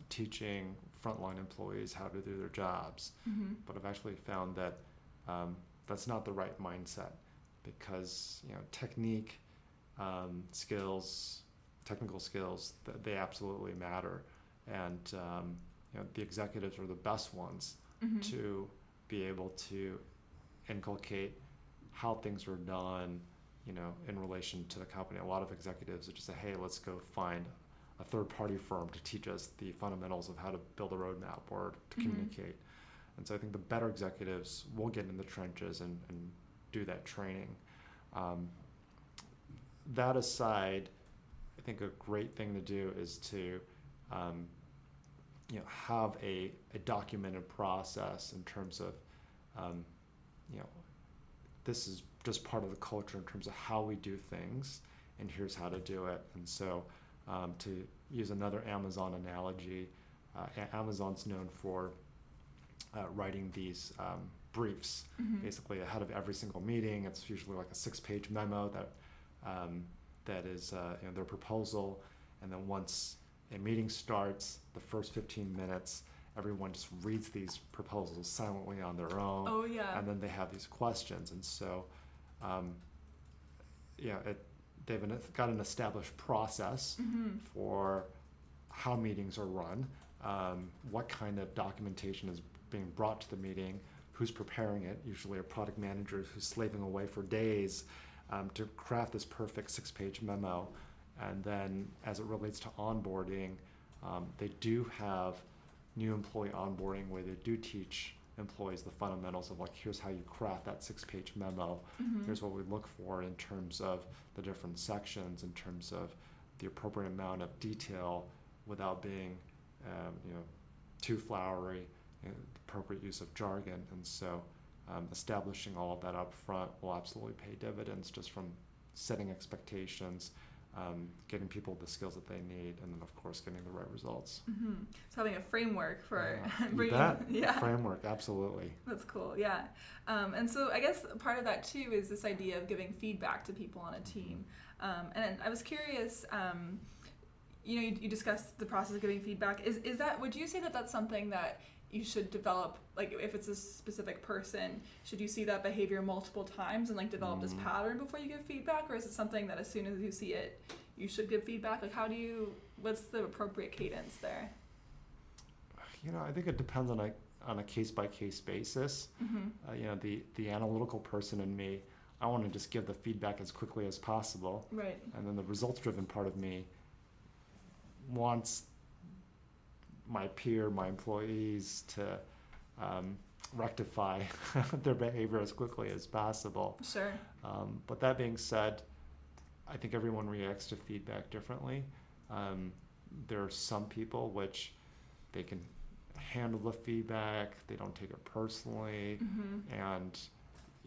teaching frontline employees how to do their jobs. Mm-hmm. But I've actually found that um, that's not the right mindset because you know technique, um, skills, technical skills, th- they absolutely matter, and um, you know the executives are the best ones Mm-hmm. to be able to inculcate how things were done, you know, in relation to the company. A lot of executives would just say, "Hey, let's go find a third-party firm to teach us the fundamentals of how to build a roadmap or to Mhm. communicate." And so I think the better executives will get in the trenches and, and do that training. Um, that aside, I think a great thing to do is to um, you know have a, a documented process in terms of um, you know this is just part of the culture in terms of how we do things and here's how to do it and so um, to use another amazon analogy uh, amazon's known for uh, writing these um, briefs Mm-hmm. basically ahead of every single meeting. It's usually like a six-page memo that um, that is uh, you know, their proposal, and then once a meeting starts, the first 15 minutes, everyone just reads these proposals silently on their own, Oh yeah. and then they have these questions, and so um, yeah, it, they've got an established process mm-hmm. for how meetings are run, um, what kind of documentation is being brought to the meeting, who's preparing it, usually a product manager who's slaving away for days um, to craft this perfect six page memo. And then as it relates to onboarding, um, they do have new employee onboarding where they do teach employees the fundamentals of like here's how you craft that six page memo Mm-hmm. here's what we look for in terms of the different sections, in terms of the appropriate amount of detail without being, um, you know, too flowery, you know, appropriate use of jargon. And so um, establishing all of that up front will absolutely pay dividends just from setting expectations um, getting people the skills that they need, and then of course getting the right results. Mm-hmm. So having a framework for Yeah. [laughs] Bringing, bet. [laughs] yeah, Framework, absolutely. that's cool. Yeah, um, and so I guess part of that too is this idea of giving feedback to people on a team. Um, and I was curious. Um, you know, you, you discussed the process of giving feedback. Is is that? Would you say that that's something that you should develop? Like, if it's a specific person, should you see that behavior multiple times and like develop this Mm. pattern before you give feedback, or is it something that as soon as you see it, you should give feedback? Like, how do you? What's the appropriate cadence there? You know, I think it depends on a on a case by case basis. Mm-hmm. Uh, you know, the the analytical person in me, I want to just give the feedback as quickly as possible, Right. and then the results driven part of me wants my peer, my employees to um, rectify [laughs] their behavior as quickly as possible. Sure. Um, but that being said, I think everyone reacts to feedback differently. Um, there are some people which they can handle the feedback, they don't take it personally, Mm-hmm. and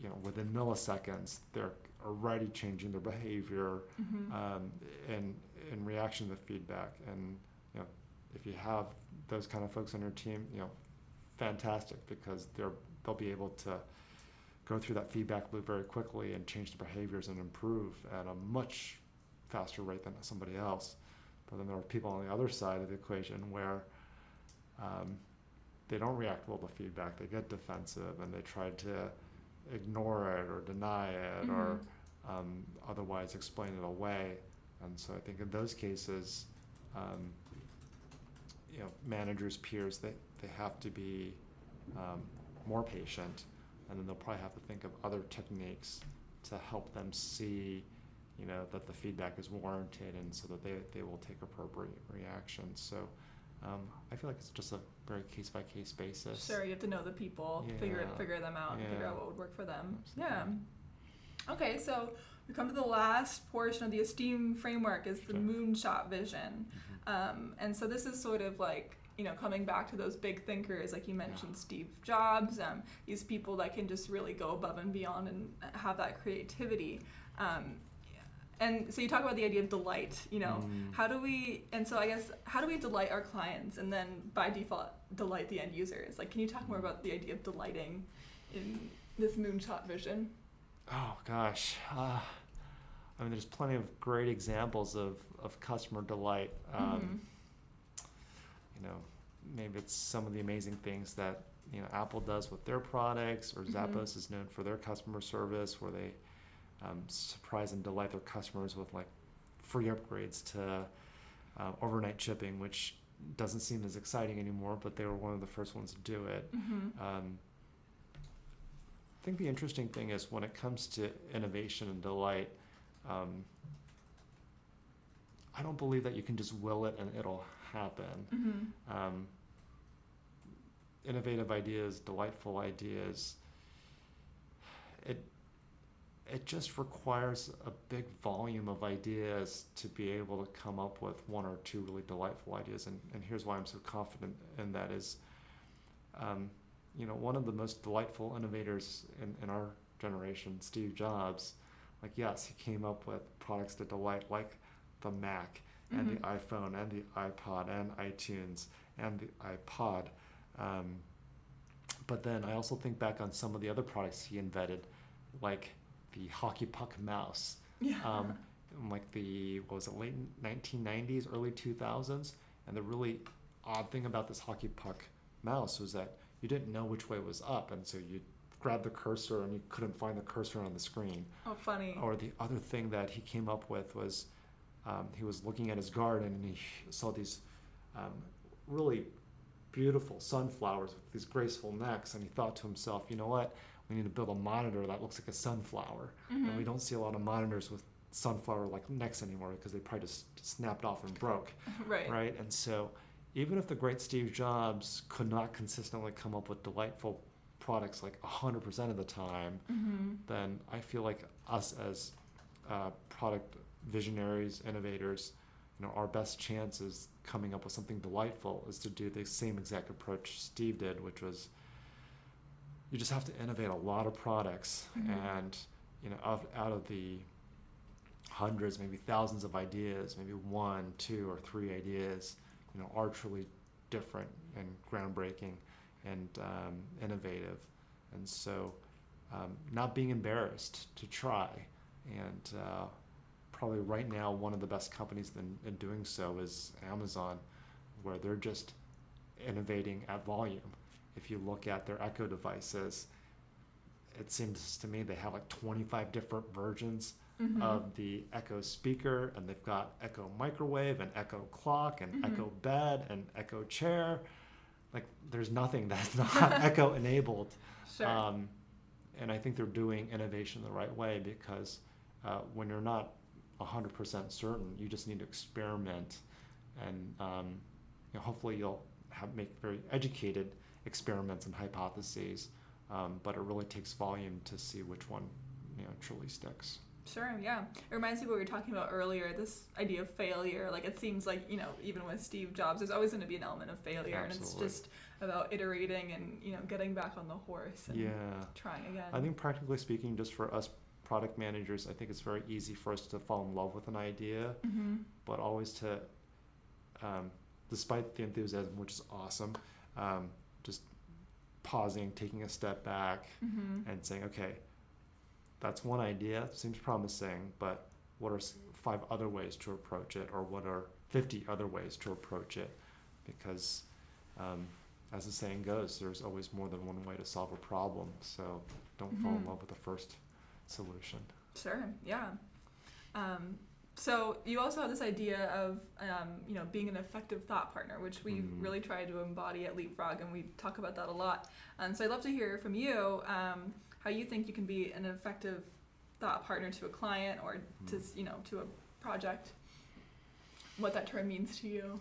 you know within milliseconds they're already changing their behavior Mm-hmm. um, in in reaction to the feedback. And you know if you have those kind of folks on your team, you know, fantastic because they're they'll be able to go through that feedback loop very quickly and change the behaviors and improve at a much faster rate than somebody else. But then there are people on the other side of the equation where um, they don't react well to feedback. They get defensive and they try to ignore it or deny it or um, otherwise explain it away. And so I think in those cases, um, you know, managers, peers, they, they have to be um, more patient, and then they'll probably have to think of other techniques to help them see, you know, that the feedback is warranted, and so that they, they will take appropriate reactions. So um, I feel like it's just a very case by case basis. Sure, you have to know the people, figure it, Yeah. figure them out, and figure out what would work for them. Absolutely. Yeah. Okay, so we come to the last portion of the esteem framework is the Sure. moonshot vision. Mhm. Um, and so this is sort of like, you know, coming back to those big thinkers, like you mentioned, Steve Jobs, um, these people that can just really go above and beyond and have that creativity. Um, and so you talk about the idea of delight, you know, Mm. how do we, and so I guess, how do we delight our clients and then by default delight the end users? Like, can you talk more about the idea of delighting in this moonshot vision? Oh gosh, uh, I mean, there's plenty of great examples of, of customer delight. Um, You know, maybe it's some of the amazing things that you know Apple does with their products, or Mhm. Zappos is known for their customer service, where they um, surprise and delight their customers with like free upgrades to uh, overnight shipping, which doesn't seem as exciting anymore, but they were one of the first ones to do it. Mm-hmm. Um, I think the interesting thing is when it comes to innovation and delight, um, I don't believe that you can just will it and it'll happen. Mm-hmm. Um, innovative ideas, delightful ideas, it it just requires a big volume of ideas to be able to come up with one or two really delightful ideas. And, and here's why I'm so confident in that is, um, you know, one of the most delightful innovators in, in our generation, Steve Jobs, like, yes, he came up with products that delight like the Mac and the iPhone and the iPod and iTunes and the iPod. Um, but then I also think back on some of the other products he invented, like the hockey puck mouse, Yeah. um, [laughs] like the what was it late 1990s, early 2000s. And the really odd thing about this hockey puck mouse was that you didn't know which way was up, and so you grabbed the cursor and you couldn't find the cursor on the screen. oh, funny. Or the other thing that he came up with was um, he was looking at his garden and he saw these um, really beautiful sunflowers with these graceful necks, and he thought to himself, you know what? We need to build a monitor that looks like a sunflower. And we don't see a lot of monitors with sunflower like necks anymore because they probably just snapped off and [laughs] broke, right. right? And so, even if the great Steve Jobs could not consistently come up with delightful products like 100% of the time, Mm-hmm. then I feel like us as uh, product visionaries, innovators, you know, our best chance is coming up with something delightful is to do the same exact approach Steve did, which was you just have to innovate a lot of products Mhm. and you know out, out of the hundreds, maybe thousands of ideas, maybe one, two, or three ideas, you know, are truly different and groundbreaking and um, innovative. And so, um, not being embarrassed to try. And uh, probably right now, one of the best companies in, in doing so is Amazon, where they're just innovating at volume. If you look at their Echo devices, it seems to me they have like 25 different versions Mhm. of the Echo speaker, and they've got Echo microwave and Echo clock and Mhm. Echo bed and Echo chair. Like, there's nothing that's [laughs] not Echo enabled. Sure. Um, and I think they're doing innovation the right way because uh, when you're not 100% certain, you just need to experiment, and um, you know, hopefully you'll have make very educated experiments and hypotheses. Um, but it really takes volume to see which one you know truly sticks. Sure, yeah. It reminds me of what we were talking about earlier, this idea of failure. Like it seems like, you know, even with Steve Jobs, there's always going to be an element of failure. And it's just about iterating and, you know, getting back on the horse and Yeah. trying again. I think practically speaking, just for us product managers, I think it's very easy for us to fall in love with an idea, hmm but always to, um, despite the enthusiasm, which is awesome, um, just pausing, taking a step back, hmm and saying, okay, that's one idea, seems promising, but what are five other ways to approach it, or what are 50 other ways to approach it? Because, um, as the saying goes, there's always more than one way to solve a problem, so don't fall in Mhm. love with the first solution. Sure, yeah. Um, so you also have this idea of, um, you know, being an effective thought partner, which we've Mhm. really tried to embody at Leapfrog, and we talk about that a lot. And so I'd love to hear from you um, how you think you can be an effective thought partner to a client or to, Mhm. you know, to a project. What that term means to you.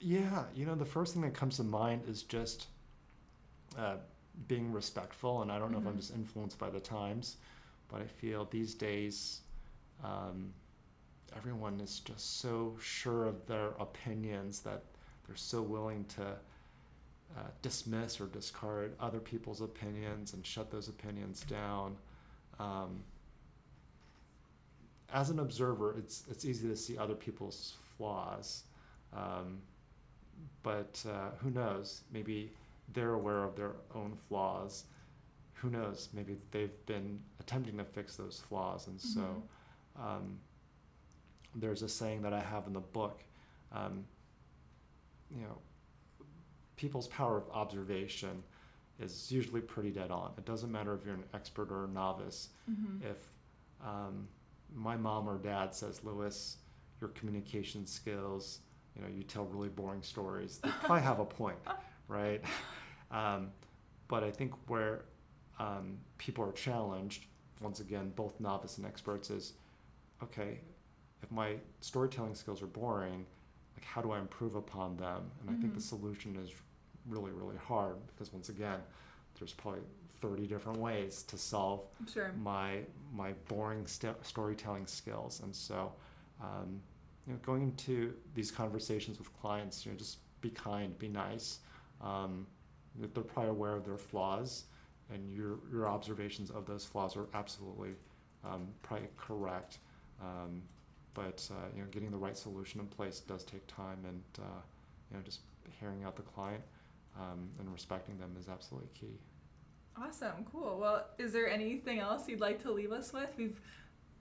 Yeah, you know, the first thing that comes to mind is just uh, being respectful. And I don't know if I'm Mhm. just influenced by the times, but I feel these days um, everyone is just so sure of their opinions that they're so willing to uh, dismiss or discard other people's opinions and shut those opinions down. Um, as an observer, it's it's easy to see other people's flaws, um, but uh, who knows? Maybe they're aware of their own flaws. Who knows? Maybe they've been attempting to fix those flaws, and so um, there's a saying that I have in the book. Um, you know, people's power of observation is usually pretty dead on. It doesn't matter if you're an expert or a novice Mm-hmm. if um, my mom or dad says, Lewis, your communication skills, you know, you tell really boring stories, they [laughs] probably have a point, right? [laughs] Um, but I think where um, people are challenged, once again, both novice and experts, is okay, if my storytelling skills are boring, like how do I improve upon them? And I think the Mhm. solution is really, really hard because once again, there's probably 30 different ways to solve Sure. my my boring st- storytelling skills. And so um, you know going into these conversations with clients you know just be kind be nice um, they're probably aware of their flaws and your your observations of those flaws are absolutely um, probably correct. Um, but uh, you know getting the right solution in place does take time and uh, you know just hearing out the client um, and respecting them is absolutely key Awesome. Cool. Well, is there anything else you'd like to leave us with? We've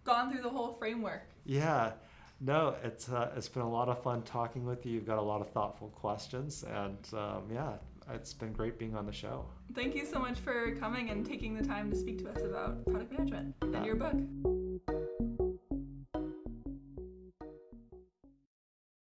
gone through the whole framework. Yeah, no, it's uh, it's been a lot of fun talking with you. You've got a lot of thoughtful questions, and um, yeah, it's been great being on the show. Thank you so much for coming and taking the time to speak to us about product management and your book.